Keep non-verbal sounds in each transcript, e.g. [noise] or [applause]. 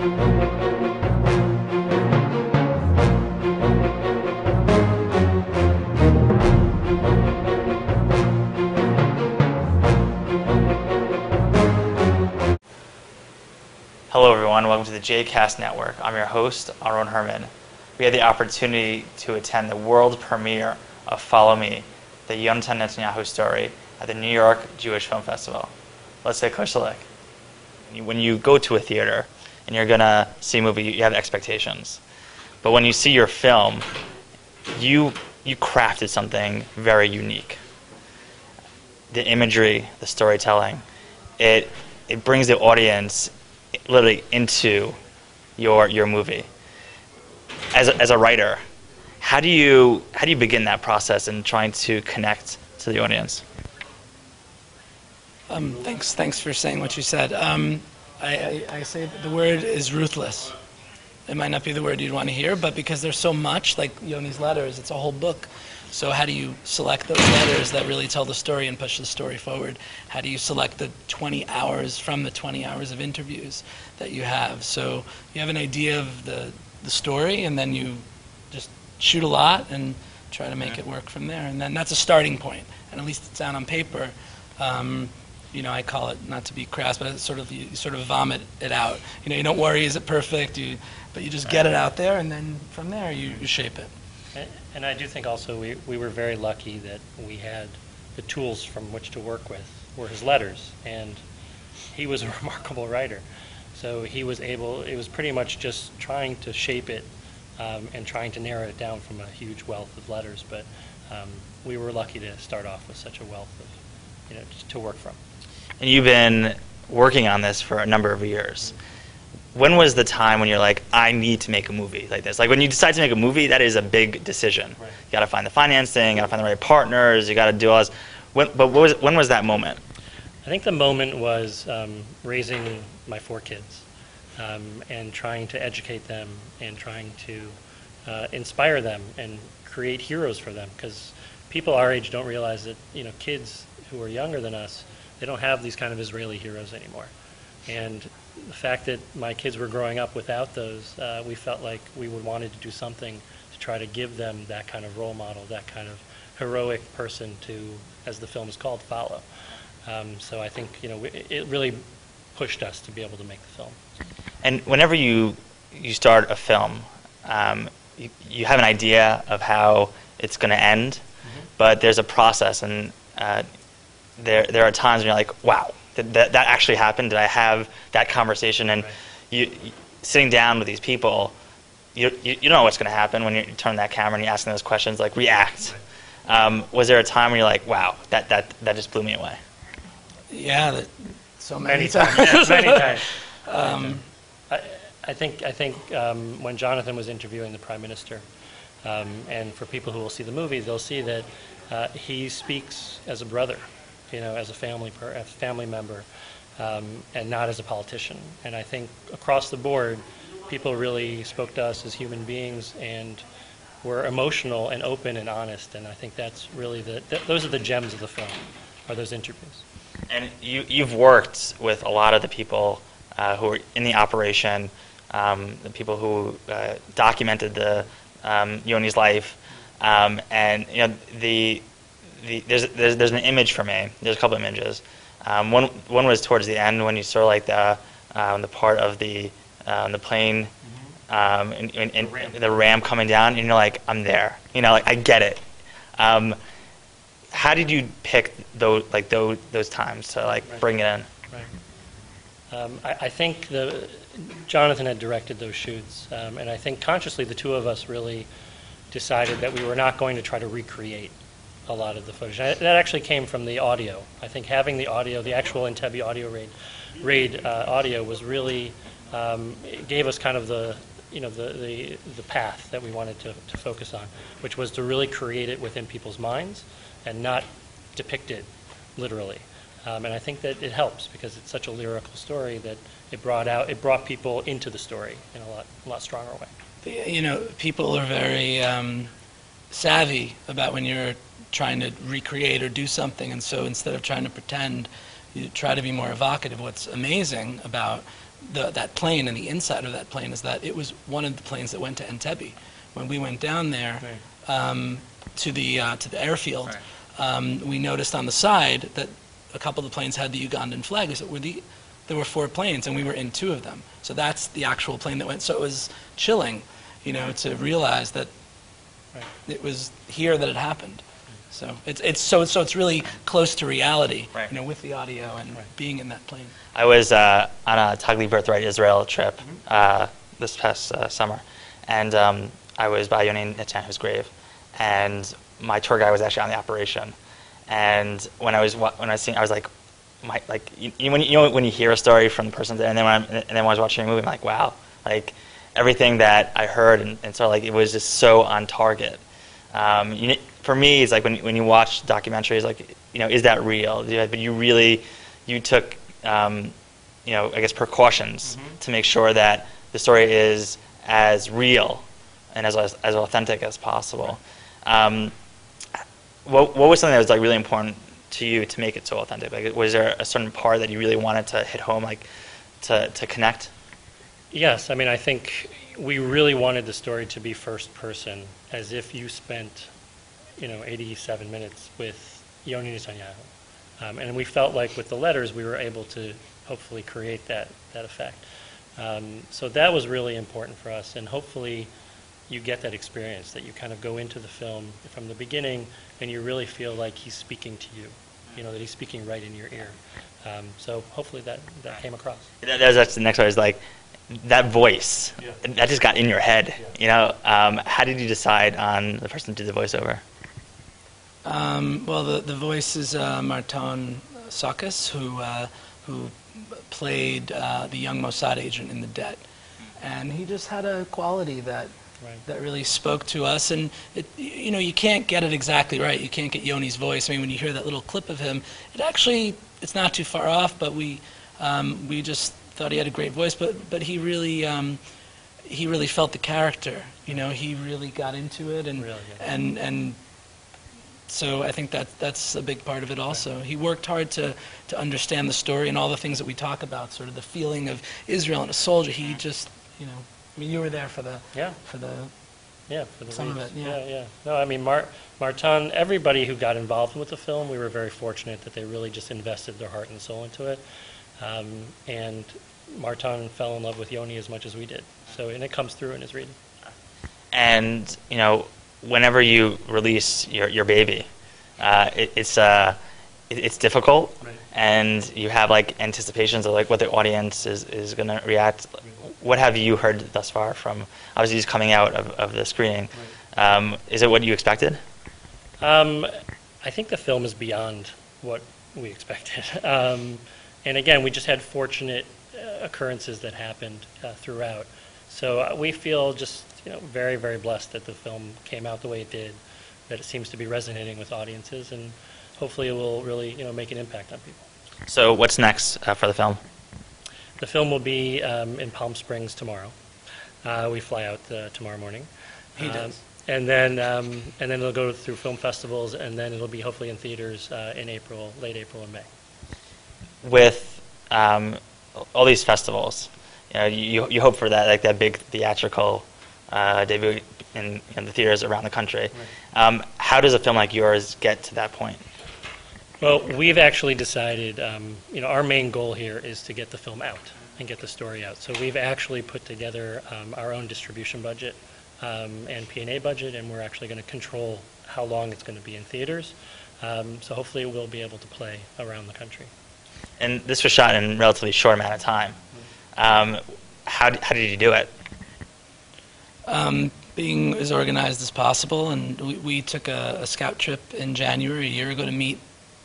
Hello, everyone. Welcome to the JCast Network. I'm your host, Aron Herman. We had the opportunity to attend the world premiere of Follow Me, the Yonatan Netanyahu story, at the New York Jewish Film Festival. Let's say closer look. When you go to a theater and you're going to see a movie, you have expectations. But when you see your film, you, you crafted something very unique. The imagery, the storytelling, it, it brings the audience literally into your your movie. As a, as a writer, how do you how do you begin that process in trying to connect to the audience? Um, thanks, thanks for saying what you said. Um, I, I, I say the word is ruthless. It might not be the word you'd want to hear, but because there's so much, like Yoni's letters, it's a whole book. So how do you select those letters that really tell the story and push the story forward? How do you select the 20 hours from the 20 hours of interviews that you have? So you have an idea of the, the story, and then you just shoot a lot and try to make it work from there. And then that's a starting point, and at least it's down on paper. Um, you know, I call it not to be crass, but sort of you, you sort of vomit it out. You know, you don't worry, is it perfect? You, but you just get it out there, and then from there you, you shape it. And- And I do think also we, we were very lucky that we had the tools from which to work with were his letters. And he was a [laughs] remarkable writer. So he was able, it was pretty much just trying to shape it um, and trying to narrow it down from a huge wealth of letters. But um, we were lucky to start off with such a wealth of, you know, to work from. And you've been working on this for a number of years. When was the time when you're like, I need to make a movie like this? Like when you decide to make a movie, that is a big decision. Right. You got to find the financing, you got to find the right partners, you got to do all this. When, but what was, when was that moment? I think the moment was um, raising my four kids um, and trying to educate them and trying to uh, inspire them and create heroes for them because people our age don't realize that you know kids who are younger than us they don't have these kind of Israeli heroes anymore. And the fact that my kids were growing up without those uh, we felt like we would wanted to do something to try to give them that kind of role model that kind of heroic person to as the film is called follow. Um, so I think you know we- it really pushed us to be able to make the film. And whenever you you start a film, um, you, you have an idea of how it's going to end, but there's a process, and uh, there there are times when you're like, wow, that, that that actually happened. Did I have that conversation? And Right. you, you sitting down with these people, you you, you know what's going to happen when you turn that camera and you're asking those questions. Like react. Um, was there a time where you're like, wow, that that that just blew me away? Yeah, that, so many, Many times. times. Many times. [laughs] um, I, I think I think um, when Jonathan was interviewing the prime minister, um, and for people who will see the movie, they'll see that uh, he speaks as a brother, you know, as a family per, a family member, um, and not as a politician. And I think across the board, people really spoke to us as human beings and were emotional and open and honest. And I think that's really the th- those are the gems of the film, are those interviews. And you, you've worked with a lot of the people uh, who were in the operation, um, the people who uh, documented the um, Yoni's life, um, and you know the, the there's, there's there's an image for me. There's a couple images. Um, one one was towards the end when you saw like the um, the part of the um, the plane. Um, and, and, and The ram. the ram coming down, and you're like, I'm there. You know, like I get it. Um, how did you pick those like those those times to like Right. bring it in? Right. Um, I, I think the Jonathan had directed those shoots, um, and I think consciously the two of us really decided that we were not going to try to recreate a lot of the footage. And that actually came from the audio. I think having the audio, the actual Entebbe audio raid, raid uh, audio was really um, gave us kind of the you know the, the, the path that we wanted to, to focus on, which was to really create it within people's minds and not depict it literally. Um, and I think that it helps because it's such a lyrical story that it brought out it brought people into the story in a lot a lot stronger way. you know, people are very um, savvy about when you're trying to recreate or do something, and so instead of trying to pretend, you try to be more evocative. What's amazing about the, that plane and the inside of that plane is that it was one of the planes that went to Entebbe. When we went down there um, to the uh, to the airfield, Right. um, we noticed on the side that a couple of the planes had the Ugandan flag. We said, were the there were four planes, and we were in two of them. So that's the actual plane that went. So it was chilling, you know, to realize that Right. it was here that it happened. So it's it's so so it's really close to reality, Right. you know, with the audio and Right. being in that plane. I was uh, on a Taglit Birthright Israel trip uh, this past uh, summer, and um, I was by Yoni Netanyahu's grave, and my tour guide was actually on the operation, and when I was wa- when I was seeing, I was like, my like you, you- when you, you know when you hear a story from the person, and then when I'm, and then when I was watching a movie, I'm like, wow, like everything that I heard, and, and so like it was just so on target. Um, you, for me, it's like when when you watch documentaries, like you know, is that real? But you really, you took, um, you know, I guess precautions to make sure that the story is as real and as as authentic as possible. Um, what what was something that was like really important to you to make it so authentic? Like, was there a certain part that you really wanted to hit home, like to to connect? Yes, I mean, I think we really wanted the story to be first person, as if you spent, you know, 87 minutes with Yoni Netanyahu. Um, and we felt like with the letters, we were able to hopefully create that, that effect. Um, so that was really important for us, and hopefully you get that experience, that you kind of go into the film from the beginning and you really feel like he's speaking to you, you know, that he's speaking right in your ear. Um, so hopefully that, that came across. That, that's, the next one. Is like that voice Yeah. that just got in your head. Yeah. You know, um, how did you decide on the person to do the voiceover? Um, well, the, the voice is uh, Marton Csokas, who, uh, who played uh, the young Mossad agent in The Debt. And he just had a quality that, Right. that really spoke to us. And, it, you know, you can't get it exactly right. You can't get Yoni's voice. I mean, when you hear that little clip of him, it actually, it's not too far off, but we, um, we just thought he had a great voice. But, but he really, um, he really felt the character. You know, he really got into it. And, Really, and, and so I think that that's a big part of it also. He worked hard to, to understand the story and all the things that we talk about, sort of the feeling of Israel and a soldier. He just, you know, I mean, you were there for the, Yeah. for the, Yeah, for the Some of it, yeah. yeah, yeah. No, I mean, Mar- Martin, everybody who got involved with the film, we were very fortunate that they really just invested their heart and soul into it. Um, and Martin fell in love with Yoni as much as we did. So, and it comes through in his reading. And you know, whenever you release your your baby, uh, it, it's uh, it, it's difficult, Right. and you have like anticipations of like what the audience is is going to react. What have you heard thus far from obviously just coming out of, of the screening? Um, is it what you expected? Um, I think the film is beyond what we expected. [laughs] Um, and again, we just had fortunate uh, occurrences that happened uh, throughout. So uh, we feel just you know very very blessed that the film came out the way it did, that it seems to be resonating with audiences, and hopefully it will really you know make an impact on people. So what's next uh, for the film? The film will be um, in Palm Springs tomorrow. Uh, we fly out uh, tomorrow morning. He Um, does. And then, um, and then it'll go through film festivals, and then it'll be hopefully in theaters uh, in April, late April and May. With um, all these festivals, you know, you, you hope for that like that big theatrical uh, debut in, in the theaters around the country. Um, how does a film like yours get to that point? Well, we've actually decided, um, you know, our main goal here is to get the film out and get the story out. So we've actually put together um, our own distribution budget um, and P&A budget, and we're actually going to control how long it's going to be in theaters. Um, so hopefully we'll be able to play around the country. And this was shot in a relatively short amount of time. Um, how, how did you do it? um, being as organized as possible. And we, we took a, a scout trip in January a year ago to meet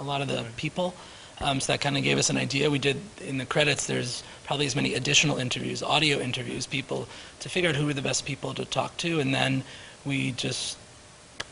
a lot of the people. Um, so that kind of gave us an idea. We did in the credits. There's probably as many additional interviews, audio interviews, people to figure out who were the best people to talk to, and then we just,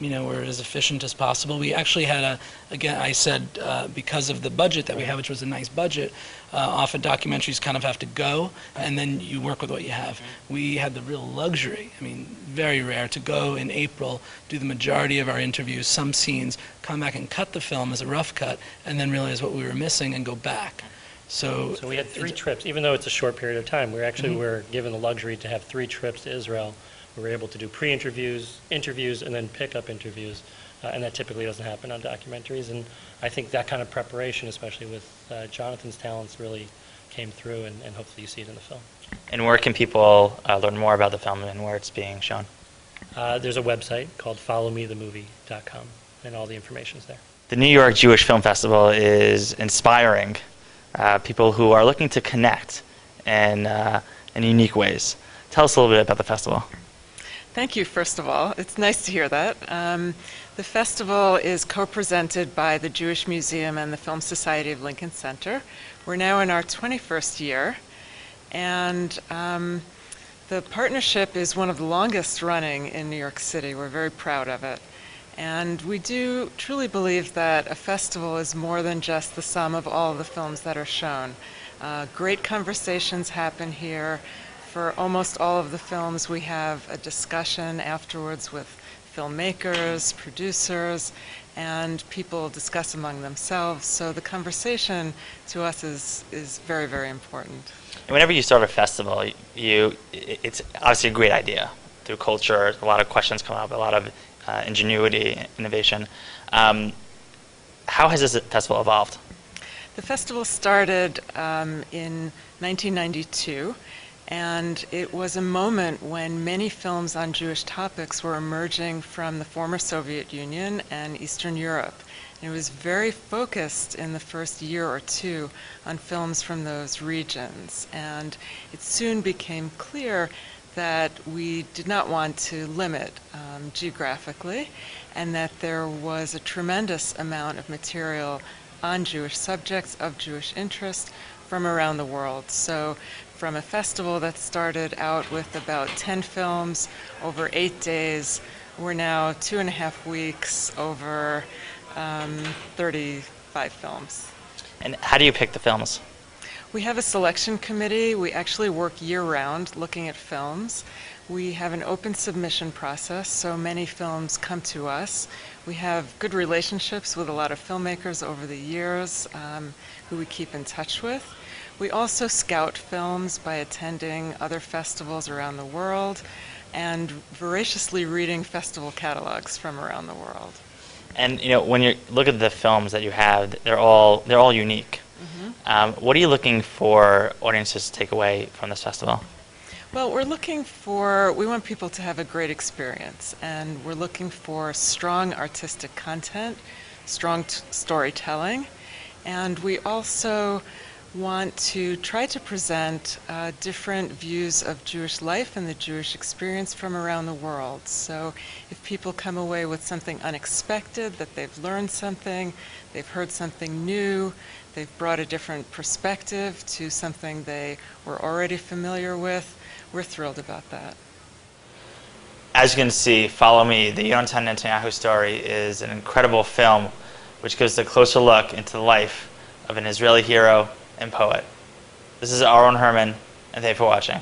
you know, we're as efficient as possible. We actually had a, again, I said uh, because of the budget that we have, which was a nice budget. Uh, often documentaries kind of have to go, and then you work with what you have. We had the real luxury. I mean, very rare to go in April, do the majority of our interviews, some scenes, come back and cut the film as a rough cut, and then realize what we were missing and go back. So, So we had three trips, even though it's a short period of time, we actually Mhm. were given the luxury to have three trips to Israel. We were able to do pre-interviews, interviews, and then pick-up interviews, uh, and that typically doesn't happen on documentaries. And I think that kind of preparation, especially with uh, Jonathan's talents, really came through, and and hopefully you see it in the film. And where can people uh, learn more about the film and where it's being shown? Uh, There's a website called followmethemovie.com, and all the information's there. The New York Jewish Film Festival is inspiring uh, people who are looking to connect in, uh, in unique ways. Tell us a little bit about the festival. Thank you, first of all. It's nice to hear that. Um, the festival is co presented by the Jewish Museum and the Film Society of Lincoln Center. We're now in our 21st year, and um, the partnership is one of the longest running in New York City. We're very proud of it. And we do truly believe that a festival is more than just the sum of all the films that are shown. Uh, great conversations happen here. For almost all of the films, we have a discussion afterwards with filmmakers, producers, and people discuss among themselves. So the conversation to us is, is very, very important. And whenever you start a festival, you it's obviously a great idea. Through culture, a lot of questions come up, a lot of uh, ingenuity, innovation. Um, how has this festival evolved? The festival started um, in 1992, and it was a moment when many films on Jewish topics were emerging from the former Soviet Union and Eastern Europe. And it was very focused in the first year or two on films from those regions. And it soon became clear that we did not want to limit um, geographically, and that there was a tremendous amount of material on Jewish subjects of Jewish interest from around the world. So, from a festival that started out with about 10 films over eight days, we're now two and a half weeks over um, 35 films. And how do you pick the films? We have a selection committee. We actually work year round looking at films. We have an open submission process, so many films come to us. We have good relationships with a lot of filmmakers over the years um, who we keep in touch with. We also scout films by attending other festivals around the world and voraciously reading festival catalogs from around the world. And you know, when you look at the films that you have, they're all they're all unique. Um, what are you looking for audiences to take away from this festival? Well, we're looking for, we want people to have a great experience, and we're looking for strong artistic content, strong t- storytelling, and we also want to try to present uh, different views of Jewish life and the Jewish experience from around the world. So if people come away with something unexpected, that they've learned something, they've heard something new, they've brought a different perspective to something they were already familiar with, we're thrilled about that. As you can see, Follow Me, the Yonatan Netanyahu story, is an incredible film which gives a closer look into the life of an Israeli hero and poet. This is Aaron Herman, and thank you for watching.